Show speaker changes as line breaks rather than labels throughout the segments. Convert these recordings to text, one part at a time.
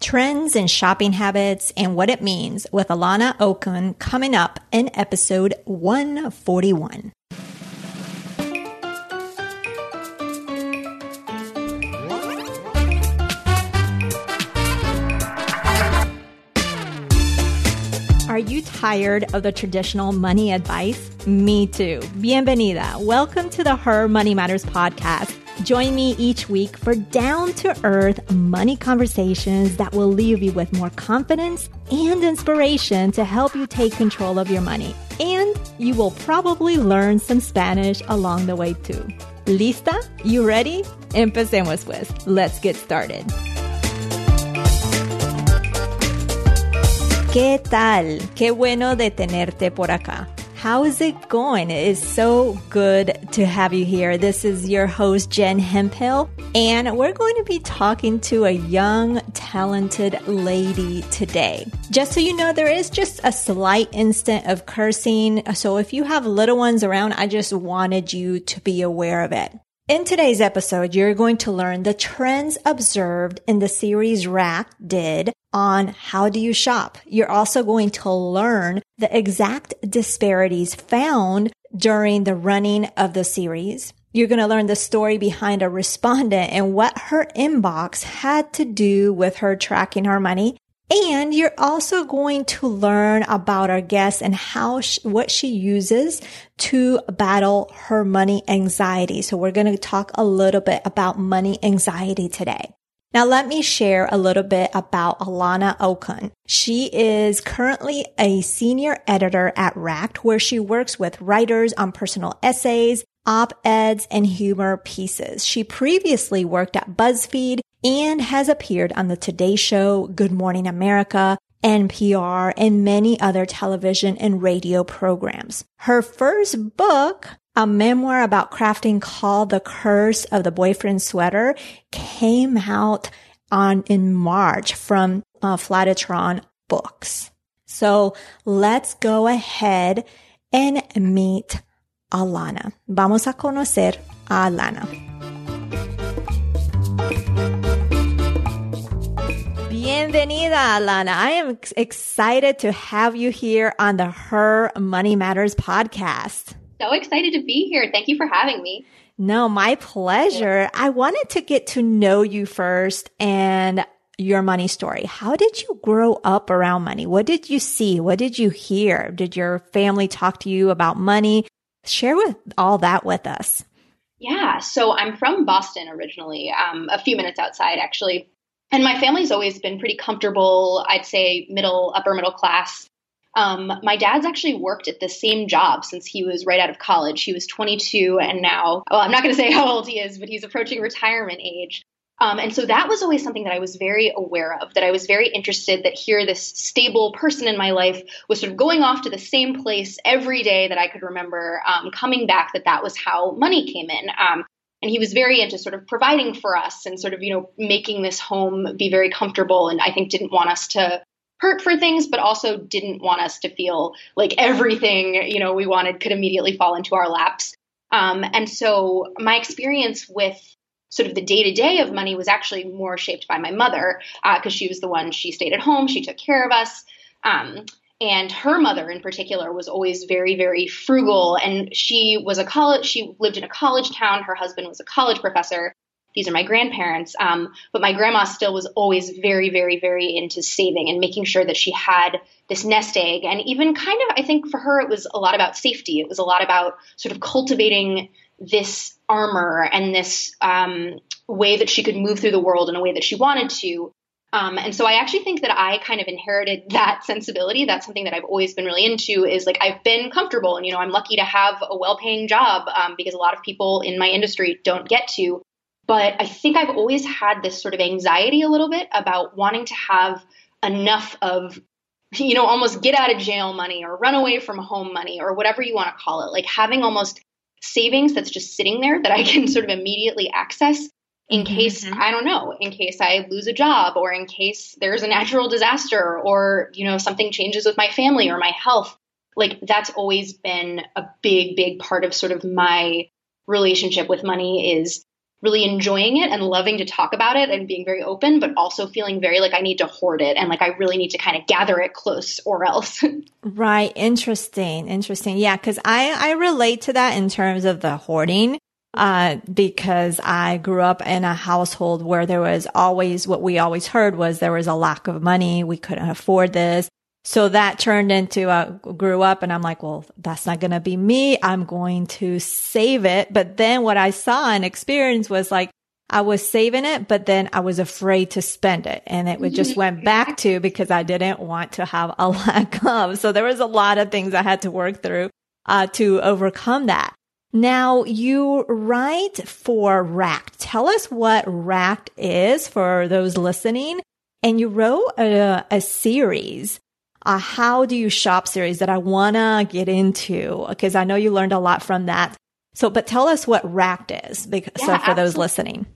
trends and shopping habits and what it means with Alanna Okun coming up in episode 141. Are you tired of the traditional money advice? Me too. Bienvenida. Welcome to the Her Money Matters podcast. Join me each week for down to earth money conversations that will leave you with more confidence and inspiration to help you take control of your money. And you will probably learn some Spanish along the way too. ¿Lista? You ready? Empecemos pues. Let's get started. ¿Qué tal? Qué bueno de tenerte por acá. How is it going? It is so good to have you here. This is your host, Jen Hemphill, and we're going to be talking to a young, talented lady today. Just so you know, there is just a slight instant of cursing. So if you have little ones around, I just wanted you to be aware of it. In today's episode, you're going to learn the trends observed in the series Racked did on how do you shop. You're also going to learn the exact disparities found during the running of the series. You're going to learn the story behind a respondent and what her inbox had to do with her tracking her money and you're also going to learn about our guest and how, she, what she uses to battle her money anxiety. So we're going to talk a little bit about money anxiety today. Now let me share a little bit about Alanna Okun. She is currently a senior editor at Racked where she works with writers on personal essays, op-eds, and humor pieces. She previously worked at BuzzFeed and has appeared on the Today Show, Good Morning America, NPR, and many other television and radio programs. Her first book, a memoir about crafting called The Curse of the Boyfriend Sweater, came out on in March from uh, Books. So let's go ahead and meet Alanna. Vamos a conocer a Alanna. Bienvenida, Alanna. I am excited to have you here on the Her Money Matters podcast.
So excited to be here. Thank you for having me.
No, my pleasure. I wanted to get to know you first and your money story. How did you grow up around money? What did you see? What did you hear? Did your family talk to you about money? Share with all that with us.
Yeah, so I'm from Boston originally, um, a few minutes outside actually. And my family's always been pretty comfortable, I'd say middle, upper middle class. Um, my dad's actually worked at the same job since he was right out of college. He was 22 and now, well, I'm not going to say how old he is, but he's approaching retirement age. Um, and so that was always something that I was very aware of, that I was very interested that here this stable person in my life was sort of going off to the same place every day that I could remember, um, coming back, that that was how money came in. Um, and he was very into sort of providing for us and sort of you know making this home be very comfortable and i think didn't want us to hurt for things but also didn't want us to feel like everything you know we wanted could immediately fall into our laps. Um, and so my experience with sort of the day to day of money was actually more shaped by my mother because uh, she was the one she stayed at home she took care of us. Um, and her mother in particular was always very very frugal. And she was a college she lived in a college town. Her husband was a college professor. These are my grandparents. Um, but my grandma still was always very very very into saving and making sure that she had this nest egg. And even kind of i think for her it was a lot about safety. It was a lot about sort of cultivating this armor and this um, way that she could move through the world in a way that she wanted to um, and so I actually think that I kind of inherited that sensibility. That's something that I've always been really into is like I've been comfortable and, you know, I'm lucky to have a well paying job um, because a lot of people in my industry don't get to. But I think I've always had this sort of anxiety a little bit about wanting to have enough of, you know, almost get out of jail money or run away from home money or whatever you want to call it. Like having almost savings that's just sitting there that I can sort of immediately access in mm-hmm. case mm-hmm. I don't know, in case I lose a job or in case there's a natural disaster or you know something changes with my family or my health. Like that's always been a big big part of sort of my relationship with money is really enjoying it and loving to talk about it and being very open, but also feeling very like I need to hoard it and like I really need to kind of gather it close or else.
right. Interesting. Interesting. Yeah. Cause I, I relate to that in terms of the hoarding. Uh, because I grew up in a household where there was always what we always heard was there was a lack of money. We couldn't afford this. So that turned into, uh, grew up and I'm like, well, that's not going to be me. I'm going to save it. But then what I saw and experienced was like, I was saving it, but then I was afraid to spend it. And it just went back to because I didn't want to have a lack of. So there was a lot of things I had to work through, uh, to overcome that. Now you write for Racked. Tell us what Racked is for those listening. And you wrote a, a series a how do you shop series that I want to get into because I know you learned a lot from that. So, but tell us what Racked is because, yeah, so for absolutely. those listening.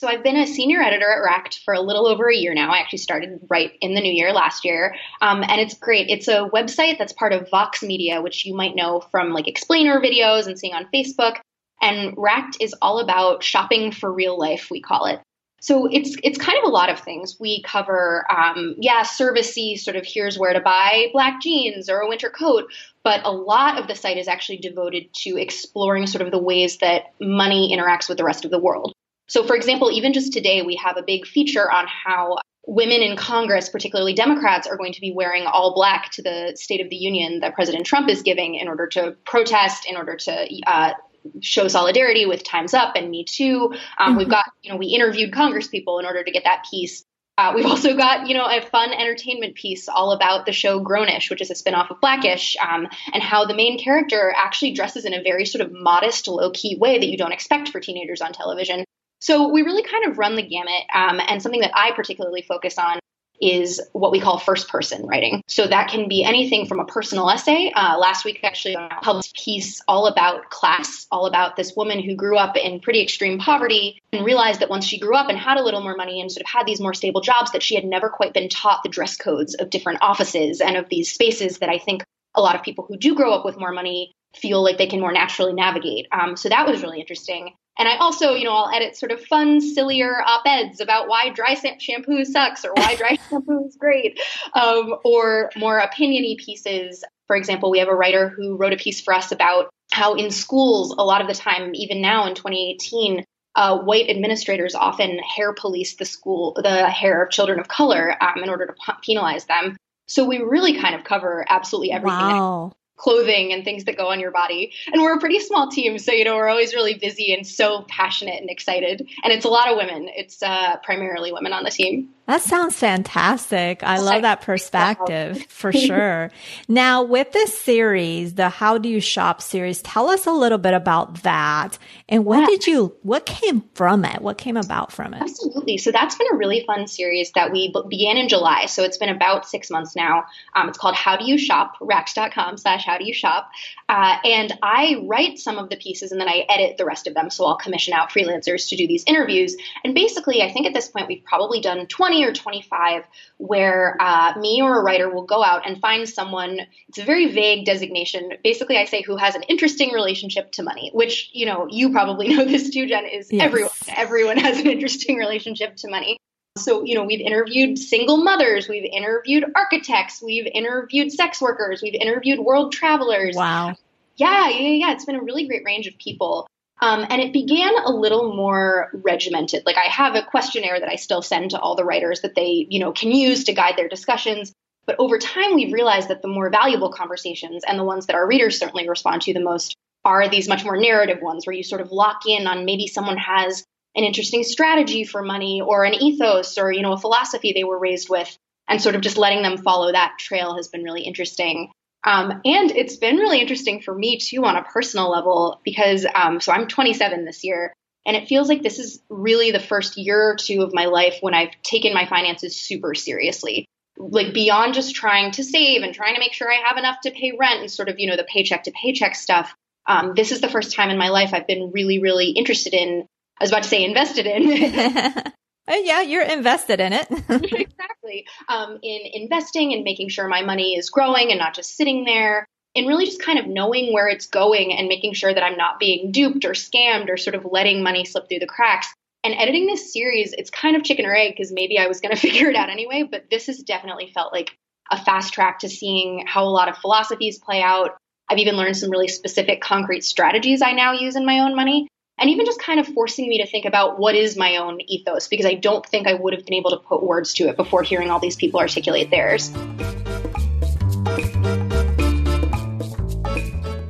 So I've been a senior editor at Racked for a little over a year now. I actually started right in the new year last year, um, and it's great. It's a website that's part of Vox Media, which you might know from like explainer videos and seeing on Facebook. And Racked is all about shopping for real life, we call it. So it's it's kind of a lot of things. We cover, um, yeah, servicey sort of here's where to buy black jeans or a winter coat, but a lot of the site is actually devoted to exploring sort of the ways that money interacts with the rest of the world. So, for example, even just today, we have a big feature on how women in Congress, particularly Democrats, are going to be wearing all black to the State of the Union that President Trump is giving in order to protest, in order to uh, show solidarity with Time's Up and Me Too. Um, mm-hmm. We've got, you know, we interviewed Congress people in order to get that piece. Uh, we've also got, you know, a fun entertainment piece all about the show Grownish, which is a spinoff of Blackish, um, and how the main character actually dresses in a very sort of modest, low key way that you don't expect for teenagers on television. So we really kind of run the gamut. Um, and something that I particularly focus on is what we call first person writing. So that can be anything from a personal essay. Uh, last week, actually, I published a piece all about class, all about this woman who grew up in pretty extreme poverty and realized that once she grew up and had a little more money and sort of had these more stable jobs, that she had never quite been taught the dress codes of different offices and of these spaces that I think a lot of people who do grow up with more money feel like they can more naturally navigate. Um, so that was really interesting. And I also, you know, I'll edit sort of fun, sillier op eds about why dry shampoo sucks or why dry shampoo is great, um, or more opiniony pieces. For example, we have a writer who wrote a piece for us about how in schools, a lot of the time, even now in 2018, uh, white administrators often hair police the school, the hair of children of color um, in order to penalize them. So we really kind of cover absolutely everything.
Wow
clothing and things that go on your body. And we're a pretty small team, so you know we're always really busy and so passionate and excited. And it's a lot of women. It's uh, primarily women on the team.
That sounds fantastic. I love that perspective for sure. now, with this series, the How Do You Shop series, tell us a little bit about that and what yeah. did you, what came from it? What came about from it?
Absolutely. So that's been a really fun series that we began in July. So it's been about six months now. Um, it's called How Do You Shop, racked.com slash How Do You Shop. Uh, and I write some of the pieces and then I edit the rest of them. So I'll commission out freelancers to do these interviews. And basically, I think at this point, we've probably done 20 or 25 where uh, me or a writer will go out and find someone. It's a very vague designation. Basically, I say who has an interesting relationship to money, which, you know, you probably know this too, Jen, is yes. everyone. Everyone has an interesting relationship to money. So, you know, we've interviewed single mothers, we've interviewed architects, we've interviewed sex workers, we've interviewed world travelers.
Wow.
Yeah, yeah, yeah. It's been a really great range of people. Um, and it began a little more regimented. Like I have a questionnaire that I still send to all the writers that they, you know, can use to guide their discussions. But over time, we've realized that the more valuable conversations and the ones that our readers certainly respond to the most are these much more narrative ones where you sort of lock in on maybe someone has an interesting strategy for money or an ethos or, you know, a philosophy they were raised with and sort of just letting them follow that trail has been really interesting. Um, and it's been really interesting for me too on a personal level because um, so I'm 27 this year, and it feels like this is really the first year or two of my life when I've taken my finances super seriously. Like beyond just trying to save and trying to make sure I have enough to pay rent and sort of, you know, the paycheck to paycheck stuff. Um, this is the first time in my life I've been really, really interested in, I was about to say invested in,
Oh, yeah, you're invested in it.
exactly. Um, in investing and making sure my money is growing and not just sitting there. and really just kind of knowing where it's going and making sure that I'm not being duped or scammed or sort of letting money slip through the cracks. And editing this series, it's kind of chicken or egg because maybe I was going to figure it out anyway, but this has definitely felt like a fast track to seeing how a lot of philosophies play out. I've even learned some really specific concrete strategies I now use in my own money. And even just kind of forcing me to think about what is my own ethos, because I don't think I would have been able to put words to it before hearing all these people articulate theirs.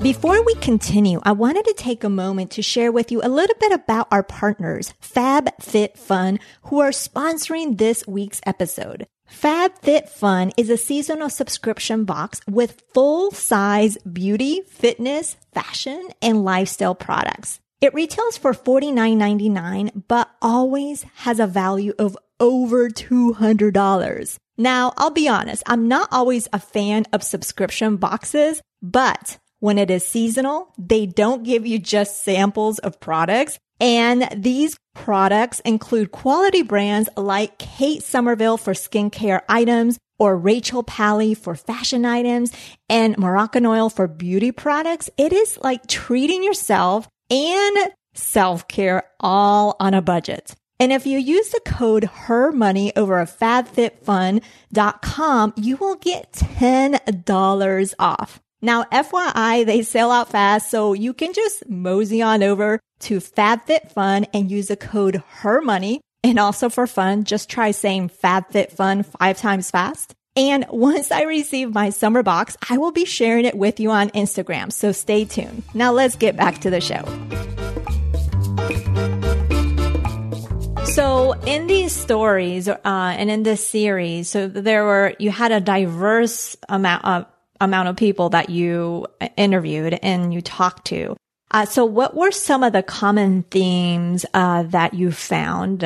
Before we continue, I wanted to take a moment to share with you a little bit about our partners, FabFitFun, who are sponsoring this week's episode. FabFitFun is a seasonal subscription box with full size beauty, fitness, fashion, and lifestyle products. It retails for $49.99, but always has a value of over $200. Now, I'll be honest, I'm not always a fan of subscription boxes, but when it is seasonal, they don't give you just samples of products. And these products include quality brands like Kate Somerville for skincare items or Rachel Pally for fashion items and Moroccanoil for beauty products. It is like treating yourself and self care all on a budget. And if you use the code HERMONEY over at fabfitfun.com, you will get $10 off. Now, FYI, they sell out fast, so you can just mosey on over to FabFitFun and use the code HERMONEY. And also for fun, just try saying FabFitFun five times fast. And once I receive my summer box, I will be sharing it with you on Instagram. So stay tuned. Now let's get back to the show. So in these stories uh, and in this series, so there were you had a diverse amount of amount of people that you interviewed and you talked to. Uh, so what were some of the common themes uh, that you found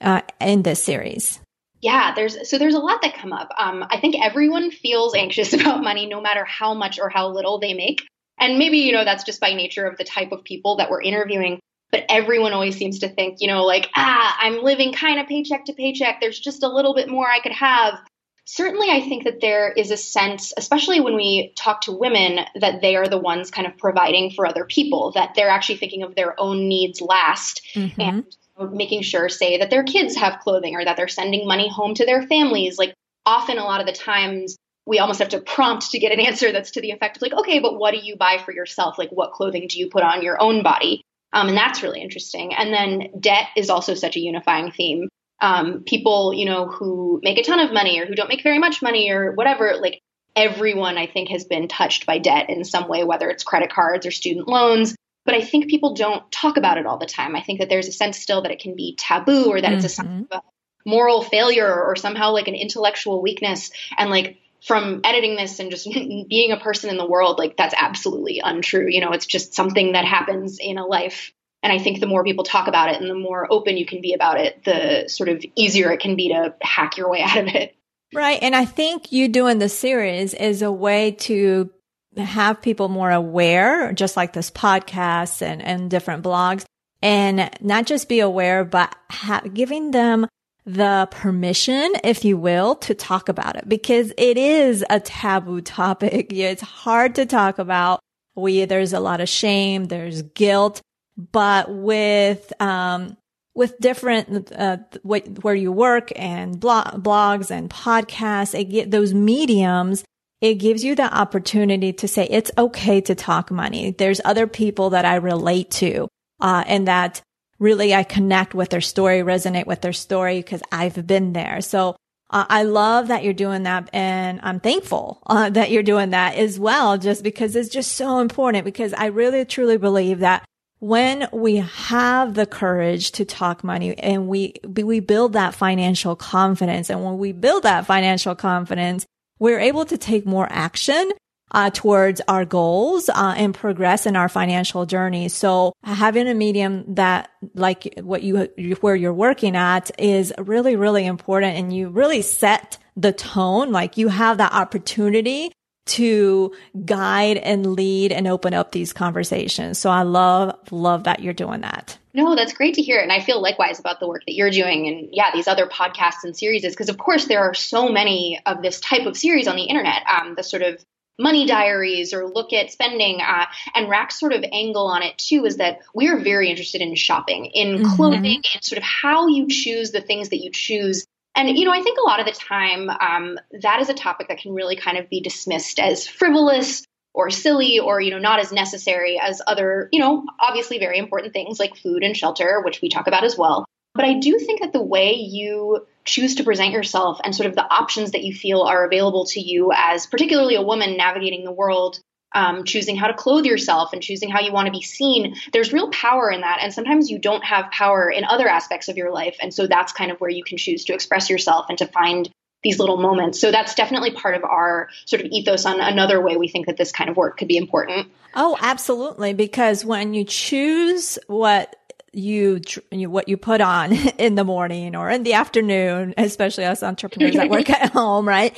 uh, in this series?
Yeah, there's so there's a lot that come up. Um, I think everyone feels anxious about money, no matter how much or how little they make. And maybe you know that's just by nature of the type of people that we're interviewing. But everyone always seems to think, you know, like ah, I'm living kind of paycheck to paycheck. There's just a little bit more I could have certainly I think that there is a sense, especially when we talk to women, that they are the ones kind of providing for other people, that they're actually thinking of their own needs last mm-hmm. and making sure, say, that their kids have clothing or that they're sending money home to their families. Like often, a lot of the times, we almost have to prompt to get an answer that's to the effect of like, okay, but what do you buy for yourself? Like, what clothing do you put on your own body? Um, and that's really interesting. And then debt is also such a unifying theme um, people, you know, who make a ton of money or who don't make very much money or whatever, like everyone I think has been touched by debt in some way, whether it's credit cards or student loans. But I think people don't talk about it all the time. I think that there's a sense still that it can be taboo or that mm-hmm. it's a sign mm-hmm. of a moral failure or somehow like an intellectual weakness. And like from editing this and just being a person in the world, like that's absolutely untrue. You know, it's just something that happens in a life and I think the more people talk about it and the more open you can be about it, the sort of easier it can be to hack your way out of it.
Right. And I think you doing the series is a way to have people more aware, just like this podcast and, and different blogs, and not just be aware, but ha- giving them the permission, if you will, to talk about it because it is a taboo topic. It's hard to talk about. We, there's a lot of shame. There's guilt but with um, with different uh, where you work and blog, blogs and podcasts, it get those mediums. It gives you the opportunity to say it's okay to talk money. There's other people that I relate to, uh, and that really I connect with their story, resonate with their story because I've been there. So uh, I love that you're doing that, and I'm thankful uh, that you're doing that as well, just because it's just so important. Because I really truly believe that when we have the courage to talk money and we, we build that financial confidence. And when we build that financial confidence, we're able to take more action uh, towards our goals uh, and progress in our financial journey. So having a medium that like what you where you're working at is really really important, and you really set the tone. Like you have that opportunity to guide and lead and open up these conversations. So I love, love that you're doing that.
No, that's great to hear. And I feel likewise about the work that you're doing and yeah, these other podcasts and series because of course there are so many of this type of series on the internet. Um, the sort of money diaries or look at spending. Uh, and Racked's sort of angle on it too is that we are very interested in shopping, in mm-hmm. clothing, and sort of how you choose the things that you choose. And, you know, I think a lot of the time um, that is a topic that can really kind of be dismissed as frivolous or silly or, you know, not as necessary as other, you know, obviously very important things like food and shelter, which we talk about as well. But I do think that the way you choose to present yourself and sort of the options that you feel are available to you as particularly a woman navigating the world um, choosing how to clothe yourself and choosing how you want to be seen there's real power in that. And sometimes you don't have power in other aspects of your life. And so that's kind of where you can choose to express yourself and to find these little moments. So that's definitely part of our sort of ethos on another way we think that this kind of work could be important.
Oh absolutely. Because when you choose what you, you what you put on in the morning or in the afternoon, especially us entrepreneurs that work at home, right?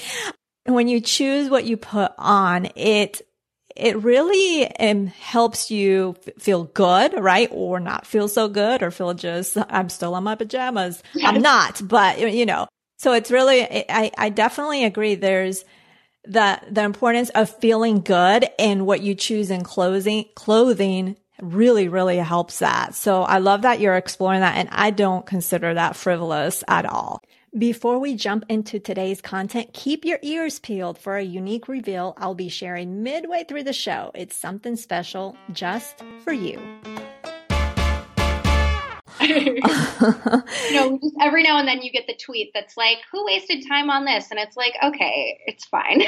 When you choose what you put on, it it really um, helps you f- feel good, right? Or not feel so good or feel just, I'm still on my pajamas. Yes. I'm not, but you know, so it's really, I, I definitely agree. There's the, the importance of feeling good and what you choose in clothing, clothing really, really helps that. So I love that you're exploring that. And I don't consider that frivolous at all. Before we jump into today's content, keep your ears peeled for a unique reveal I'll be sharing midway through the show. It's something special just for you.
you know, just every now and then you get the tweet that's like, "Who wasted time on this?" And it's like, okay, it's fine.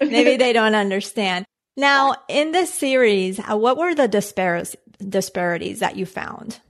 Maybe they don't understand. Now, in this series, uh, what were the disparities that you found?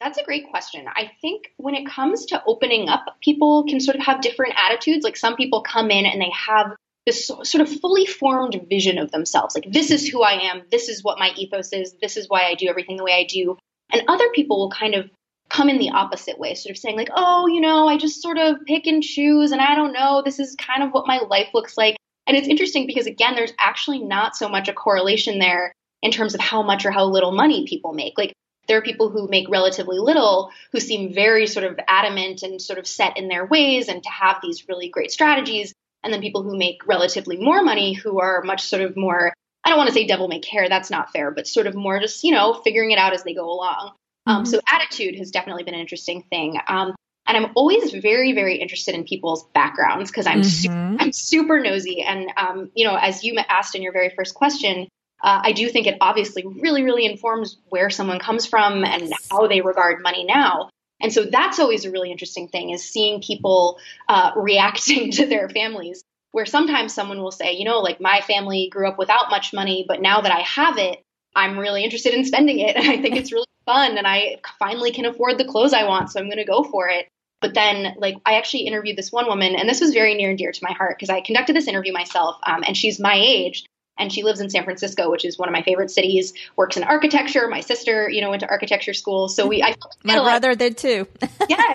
That's a great question. I think when it comes to opening up, people can sort of have different attitudes. Like some people come in and they have this sort of fully formed vision of themselves. Like, this is who I am. This is what my ethos is. This is why I do everything the way I do. And other people will kind of come in the opposite way, sort of saying, like, oh, you know, I just sort of pick and choose and I don't know. This is kind of what my life looks like. And it's interesting because, again, there's actually not so much a correlation there in terms of how much or how little money people make. Like, there are people who make relatively little who seem very sort of adamant and sort of set in their ways and to have these really great strategies. And then people who make relatively more money who are much sort of more, I don't want to say devil may care, that's not fair, but sort of more just, you know, figuring it out as they go along. Um, mm-hmm. Um, so attitude has definitely been an interesting thing. Um, and I'm always very, very interested in people's backgrounds because I'm mm-hmm. su- I'm super nosy. And um, you know, as you asked in your very first question, uh, I do think it obviously really, really informs where someone comes from and how they regard money now. And so that's always a really interesting thing is seeing people uh, reacting to their families. Where sometimes someone will say, you know, like my family grew up without much money, but now that I have it, I'm really interested in spending it. And I think it's really fun. And I finally can afford the clothes I want. So I'm going to go for it. But then, like, I actually interviewed this one woman, and this was very near and dear to my heart because I conducted this interview myself, um, and she's my age, and she lives in San Francisco, which is one of my favorite cities. Works in architecture. My sister, you know, went to architecture school, so we. I
my brother did too.
yeah,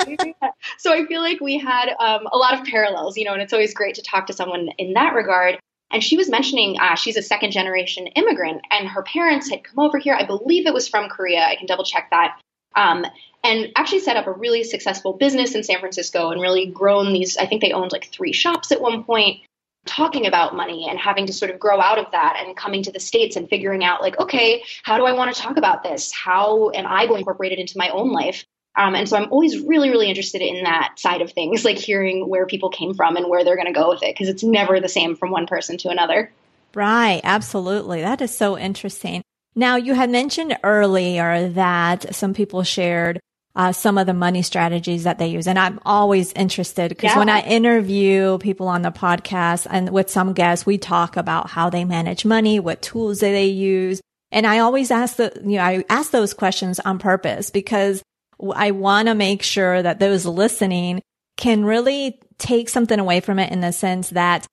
so I feel like we had um, a lot of parallels, you know, and it's always great to talk to someone in that regard. And she was mentioning uh, she's a second generation immigrant, and her parents had come over here. I believe it was from Korea. I can double check that. Um, and actually set up a really successful business in San Francisco and really grown these. I think they owned like three shops at one point, talking about money and having to sort of grow out of that and coming to the States and figuring out, like, okay, how do I want to talk about this? How am I going to incorporate it into my own life? Um, and so I'm always really, really interested in that side of things, like hearing where people came from and where they're going to go with it, because it's never the same from one person to another.
Right, absolutely. That is so interesting. Now, you had mentioned earlier that some people shared uh, some of the money strategies that they use. And I'm always interested because yeah. when I interview people on the podcast and with some guests, we talk about how they manage money, what tools they use. And I always ask the, you know, I ask those questions on purpose because I want to make sure that those listening can really take something away from it in the sense that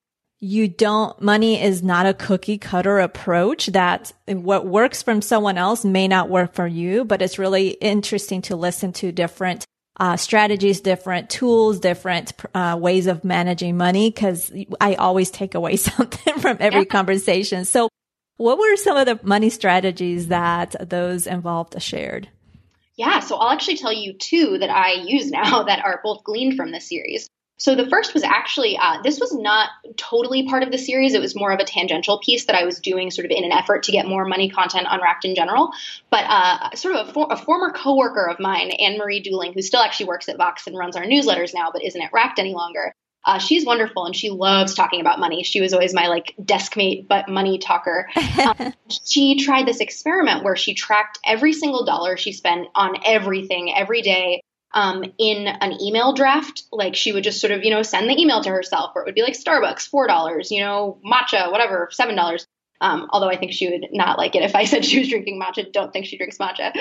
you don't, money is not a cookie cutter approach that what works from someone else may not work for you, but it's really interesting to listen to different uh, strategies, different tools, different uh, ways of managing money because I always take away something from every yeah. conversation. So what were some of the money strategies that those involved shared?
Yeah, so I'll actually tell you two that I use now that are both gleaned from this series. So the first was actually, uh, this was not totally part of the series. It was more of a tangential piece that I was doing sort of in an effort to get more money content on Racked in general. But uh, sort of a, for- a former coworker of mine, Anne Marie Dooling, who still actually works at Vox and runs our newsletters now, but isn't at Racked any longer. Uh, she's wonderful and she loves talking about money. She was always my like desk mate, but money talker. um, she tried this experiment where she tracked every single dollar she spent on everything every day um, in an email draft. Like she would just sort of, you know, send the email to herself, or it would be like Starbucks, four dollars, you know, matcha, whatever, seven dollars. Um, although I think she would not like it if I said she was drinking matcha. Don't think she drinks matcha.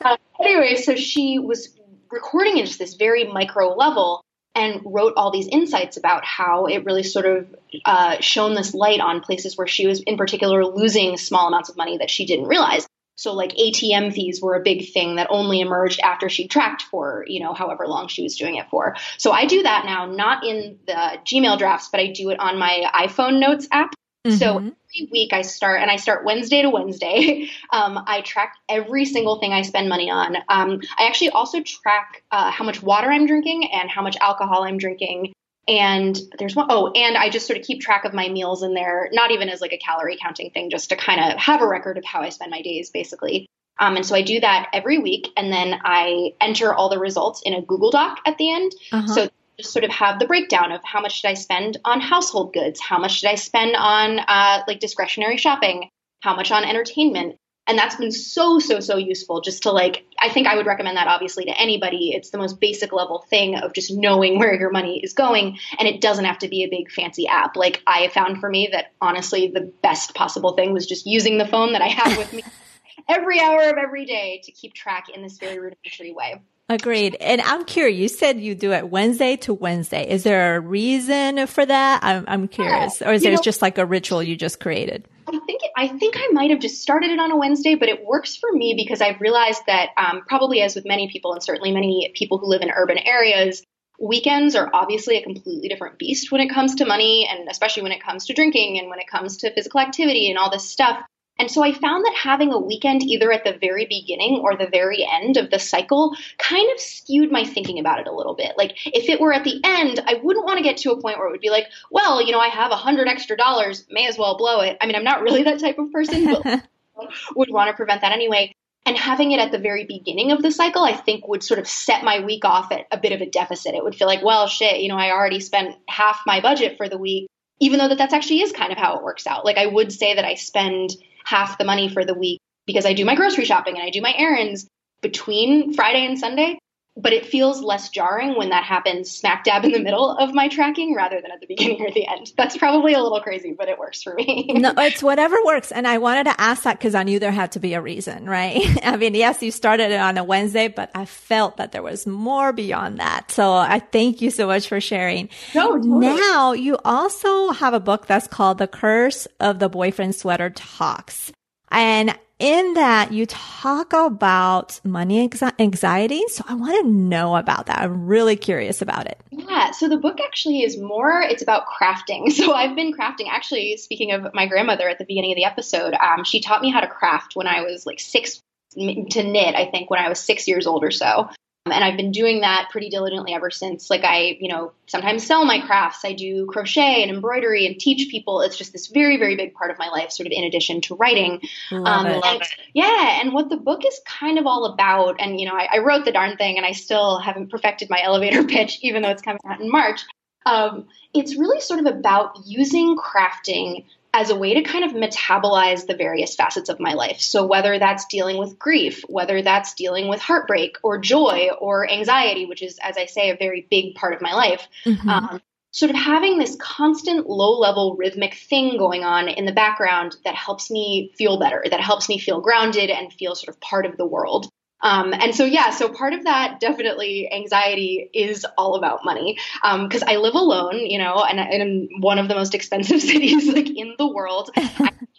uh, anyway, so she was recording in just this very micro level and wrote all these insights about how it really sort of uh, shone this light on places where she was, in particular, losing small amounts of money that she didn't realize. So like ATM fees were a big thing that only emerged after she tracked for, you know, however long she was doing it for. So I do that now, not in the Gmail drafts, but I do it on my iPhone notes app. Mm-hmm. So every week I start, and I start Wednesday to Wednesday. Um, I track every single thing I spend money on. Um, I actually also track uh, how much water I'm drinking and how much alcohol I'm drinking and there's one, oh, and I just sort of keep track of my meals in there, not even as like a calorie counting thing, just to kind of have a record of how I spend my days, basically. Um, and so I do that every week, and then I enter all the results in a Google Doc at the end. Uh-huh. So just sort of have the breakdown of how much did I spend on household goods, how much did I spend on uh, like discretionary shopping, how much on entertainment, and that's been so so so useful just to like i think i would recommend that obviously to anybody it's the most basic level thing of just knowing where your money is going and it doesn't have to be a big fancy app like i found for me that honestly the best possible thing was just using the phone that i have with me every hour of every day to keep track in this very rudimentary way
Agreed. And I'm curious, you said you do it Wednesday to Wednesday. Is there a reason for that? I'm, I'm curious. Or is it just like a ritual you just created?
I think I think I might have just started it on a Wednesday, but it works for me because I've realized that um, probably as with many people, and certainly many people who live in urban areas, weekends are obviously a completely different beast when it comes to money, and especially when it comes to drinking and when it comes to physical activity and all this stuff. And so I found that having a weekend either at the very beginning or the very end of the cycle kind of skewed my thinking about it a little bit. Like if it were at the end, I wouldn't want to get to a point where it would be like, well, you know, I have a hundred extra dollars, may as well blow it. I mean, I'm not really that type of person, but would want to prevent that anyway. And having it at the very beginning of the cycle, I think would sort of set my week off at a bit of a deficit. It would feel like, well, shit, you know, I already spent half my budget for the week even though that that's actually is kind of how it works out. Like I would say that I spend half the money for the week because I do my grocery shopping and I do my errands between Friday and Sunday. But it feels less jarring when that happens smack dab in the middle of my tracking rather than at the beginning or the end. That's probably a little crazy, but it works for me.
no, it's whatever works. And I wanted to ask that because I knew there had to be a reason, right? I mean, yes, you started it on a Wednesday, but I felt that there was more beyond that. So I thank you so much for sharing.
No, totally.
Now you also have a book that's called The Curse of the Boyfriend Sweater Talks. And in that you talk about money anxiety. So I want to know about that. I'm really curious about it.
Yeah. So the book actually is more, it's about crafting. So I've been crafting. Actually, speaking of my grandmother at the beginning of the episode, um, she taught me how to craft when I was like six to knit, I think, when I was six years old or so. And I've been doing that pretty diligently ever since. Like I, you know, sometimes sell my crafts. I do crochet and embroidery and teach people. It's just this very, very big part of my life, sort of in addition to writing.
Love um, it.
And, yeah, and what the book is kind of all about, and you know, I, I, wrote the darn thing, and I still haven't perfected my elevator pitch, even though it's coming out in March. Um, it's really sort of about using crafting as a way to kind of metabolize the various facets of my life. So, whether that's dealing with grief, whether that's dealing with heartbreak or joy or anxiety, which is, as I say, a very big part of my life, mm-hmm. um, sort of having this constant low level rhythmic thing going on in the background that helps me feel better, that helps me feel grounded and feel sort of part of the world. Um, and so, yeah, so part of that definitely anxiety is all about money because um, I live alone, you know, and in one of the most expensive cities like in the world.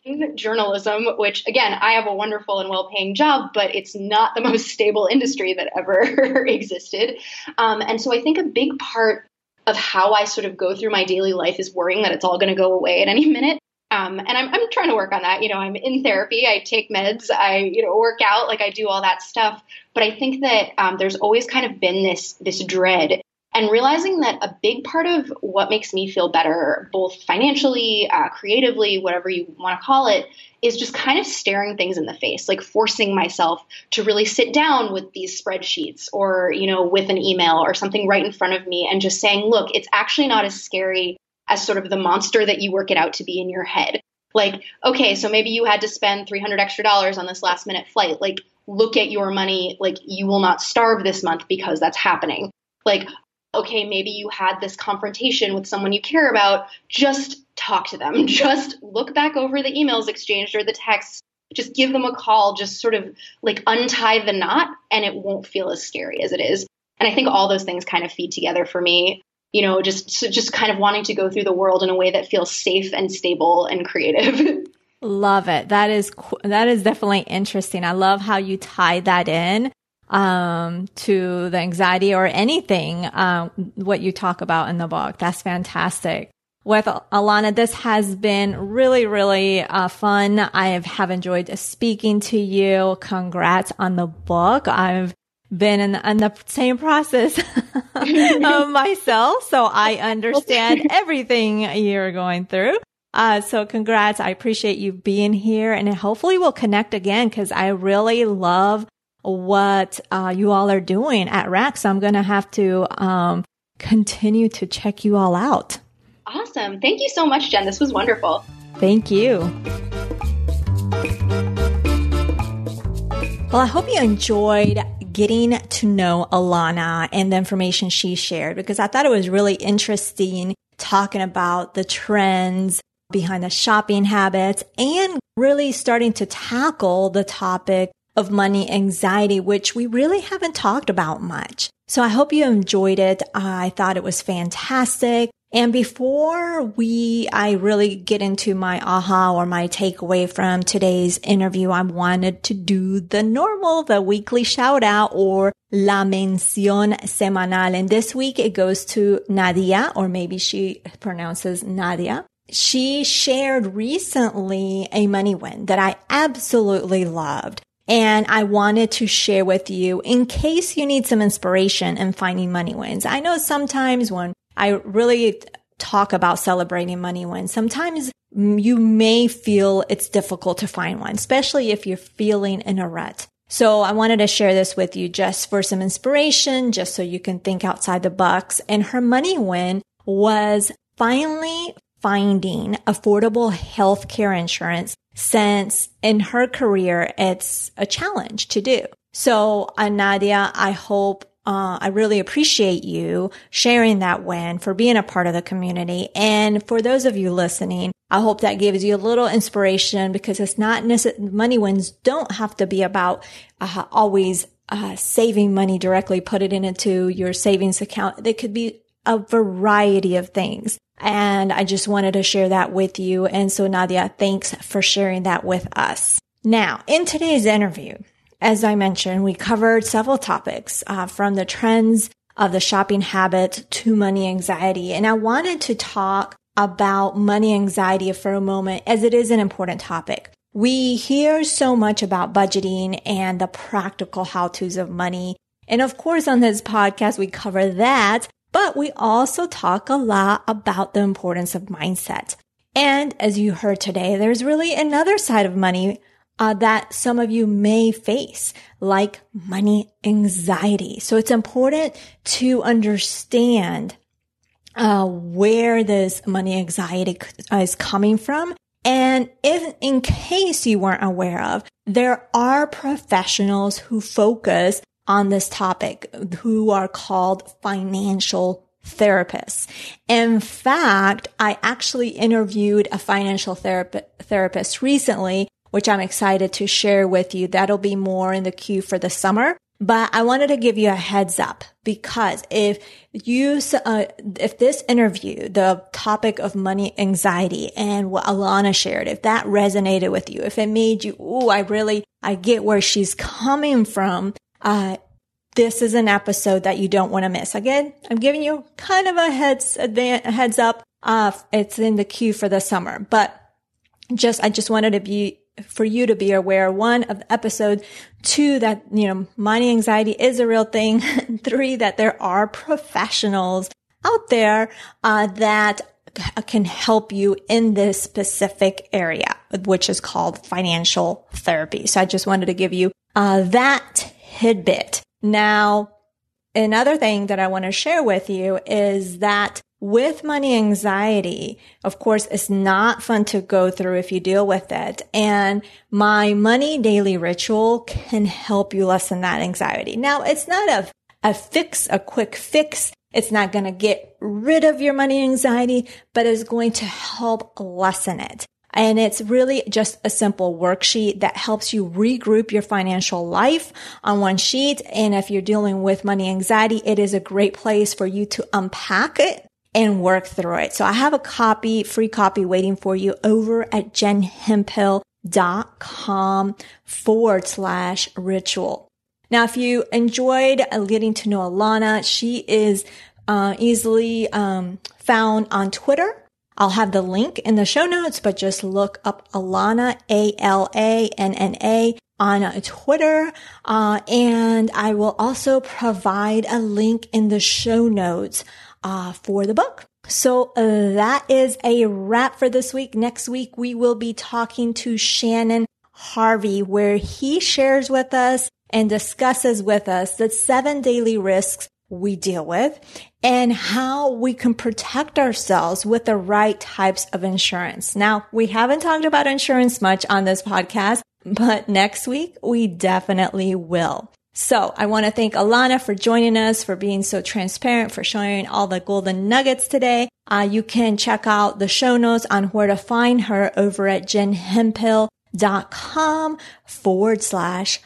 I'm in journalism, which again, I have a wonderful and well-paying job, but it's not the most stable industry that ever existed. Um, and so, I think a big part of how I sort of go through my daily life is worrying that it's all going to go away at any minute. Um, and I'm, I'm trying to work on that. You know, I'm in therapy. I take meds. I, you know, work out. Like I do all that stuff. But I think that um, there's always kind of been this this dread. and realizing that a big part of what makes me feel better, both financially, uh, creatively, whatever you want to call it, is just kind of staring things in the face, like forcing myself to really sit down with these spreadsheets or, you know, with an email or something right in front of me and just saying, look, it's actually not as scary as sort of the monster that you work it out to be in your head. Like, okay, so maybe you had to spend 300 extra dollars on this last minute flight. Like, look at your money. Like, you will not starve this month because that's happening. Like, okay, maybe you had this confrontation with someone you care about. Just talk to them. Just look back over the emails exchanged or the texts. Just give them a call. Just sort of like untie the knot, and it won't feel as scary as it is. And I think all those things kind of feed together for me you know, just just kind of wanting to go through the world in a way that feels safe and stable and creative.
love it. That is that is definitely interesting. I love how you tie that in um, to the anxiety or anything um, what you talk about in the book. That's fantastic. With Alanna, this has been really, really uh, fun. I have enjoyed speaking to you. Congrats on the book. I've been in the, in the same process of myself. So I understand everything you're going through. Uh, so congrats. I appreciate you being here and hopefully we'll connect again because I really love what, uh, you all are doing at Racked. So I'm going to have to, um, continue to check you all out.
Awesome. Thank you so much, Jen. This was wonderful.
Thank you. Well, I hope you enjoyed getting to know Alanna and the information she shared because I thought it was really interesting talking about the trends behind the shopping habits and really starting to tackle the topic of money anxiety, which we really haven't talked about much. So I hope you enjoyed it. I thought it was fantastic. And before we, I really get into my aha or my takeaway from today's interview, I wanted to do the normal, the weekly shout out or la mención semanal. And this week it goes to Nadia, or maybe she pronounces Nadia. She shared recently a money win that I absolutely loved. And I wanted to share with you in case you need some inspiration in finding money wins. I know sometimes when I really talk about celebrating money wins. Sometimes you may feel it's difficult to find one, especially if you're feeling in a rut. So I wanted to share this with you just for some inspiration, just so you can think outside the box. And her money win was finally finding affordable healthcare insurance since in her career, it's a challenge to do. So, uh, Nadia, I hope uh, I really appreciate you sharing that win for being a part of the community. And for those of you listening, I hope that gives you a little inspiration because it's not necessarily, money wins don't have to be about uh, always uh, saving money directly, put it into your savings account. It could be a variety of things. And I just wanted to share that with you. And so Nadia, thanks for sharing that with us. Now, in today's interview, as I mentioned, we covered several topics uh, from the trends of the shopping habit to money anxiety. And I wanted to talk about money anxiety for a moment as it is an important topic. We hear so much about budgeting and the practical how to's of money. And of course, on this podcast, we cover that, but we also talk a lot about the importance of mindset. And as you heard today, there's really another side of money uh, that some of you may face, like money anxiety. So it's important to understand uh, where this money anxiety is coming from. And if, in case you weren't aware of, there are professionals who focus on this topic who are called financial therapists. In fact, I actually interviewed a financial therap- therapist recently which I'm excited to share with you. That'll be more in the queue for the summer. But I wanted to give you a heads up because if you, uh, if this interview, the topic of money anxiety and what Alanna shared, if that resonated with you, if it made you, oh, I really, I get where she's coming from, uh, this is an episode that you don't want to miss. Again, I'm giving you kind of a heads, a heads up. Uh, it's in the queue for the summer, but just, I just wanted to be for you to be aware. One of the episode, two, that, you know, money anxiety is a real thing. Three, that there are professionals out there, uh, that can help you in this specific area, which is called financial therapy. So I just wanted to give you uh, that tidbit. Now, another thing that I want to share with you is that with money anxiety, of course, it's not fun to go through if you deal with it. And my money daily ritual can help you lessen that anxiety. Now, it's not a, a fix, a quick fix. It's not going to get rid of your money anxiety, but it's going to help lessen it. And it's really just a simple worksheet that helps you regroup your financial life on one sheet. And if you're dealing with money anxiety, it is a great place for you to unpack it and work through it. So I have a copy, free copy waiting for you over at jenhemphill.com forward slash ritual. Now, if you enjoyed getting to know Alanna, she is uh, easily um, found on Twitter. I'll have the link in the show notes, but just look up Alanna, A-L-A-N-N-A on Twitter. Uh, and I will also provide a link in the show notes uh, for the book. So uh, that is a wrap for this week. Next week, we will be talking to Shannon Harvey, where he shares with us and discusses with us the seven daily risks we deal with and how we can protect ourselves with the right types of insurance. Now, we haven't talked about insurance much on this podcast, but next week we definitely will. So I want to thank Alanna for joining us, for being so transparent, for sharing all the golden nuggets today. Uh, you can check out the show notes on where to find her over at jenhemphill.com forward slash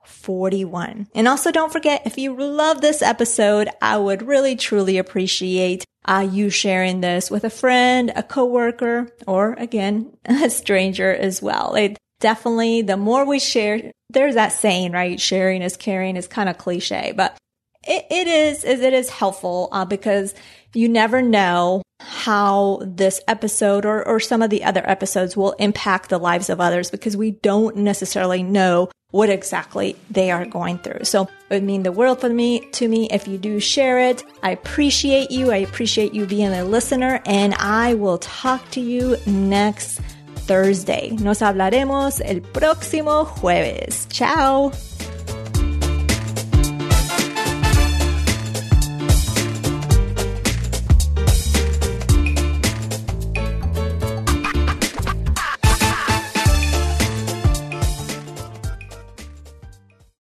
141. And also don't forget, if you love this episode, I would really truly appreciate uh, you sharing this with a friend, a coworker, or again, a stranger as well. It definitely the more we share, there's that saying, right? Sharing is caring is kind of cliche, but it, it is, it is helpful uh, because you never know how this episode or, or some of the other episodes will impact the lives of others because we don't necessarily know what exactly they are going through. So it would mean the world for me to me if you do share it. I appreciate you. I appreciate you being a listener and I will talk to you next Thursday. Nos hablaremos el próximo jueves. Chao.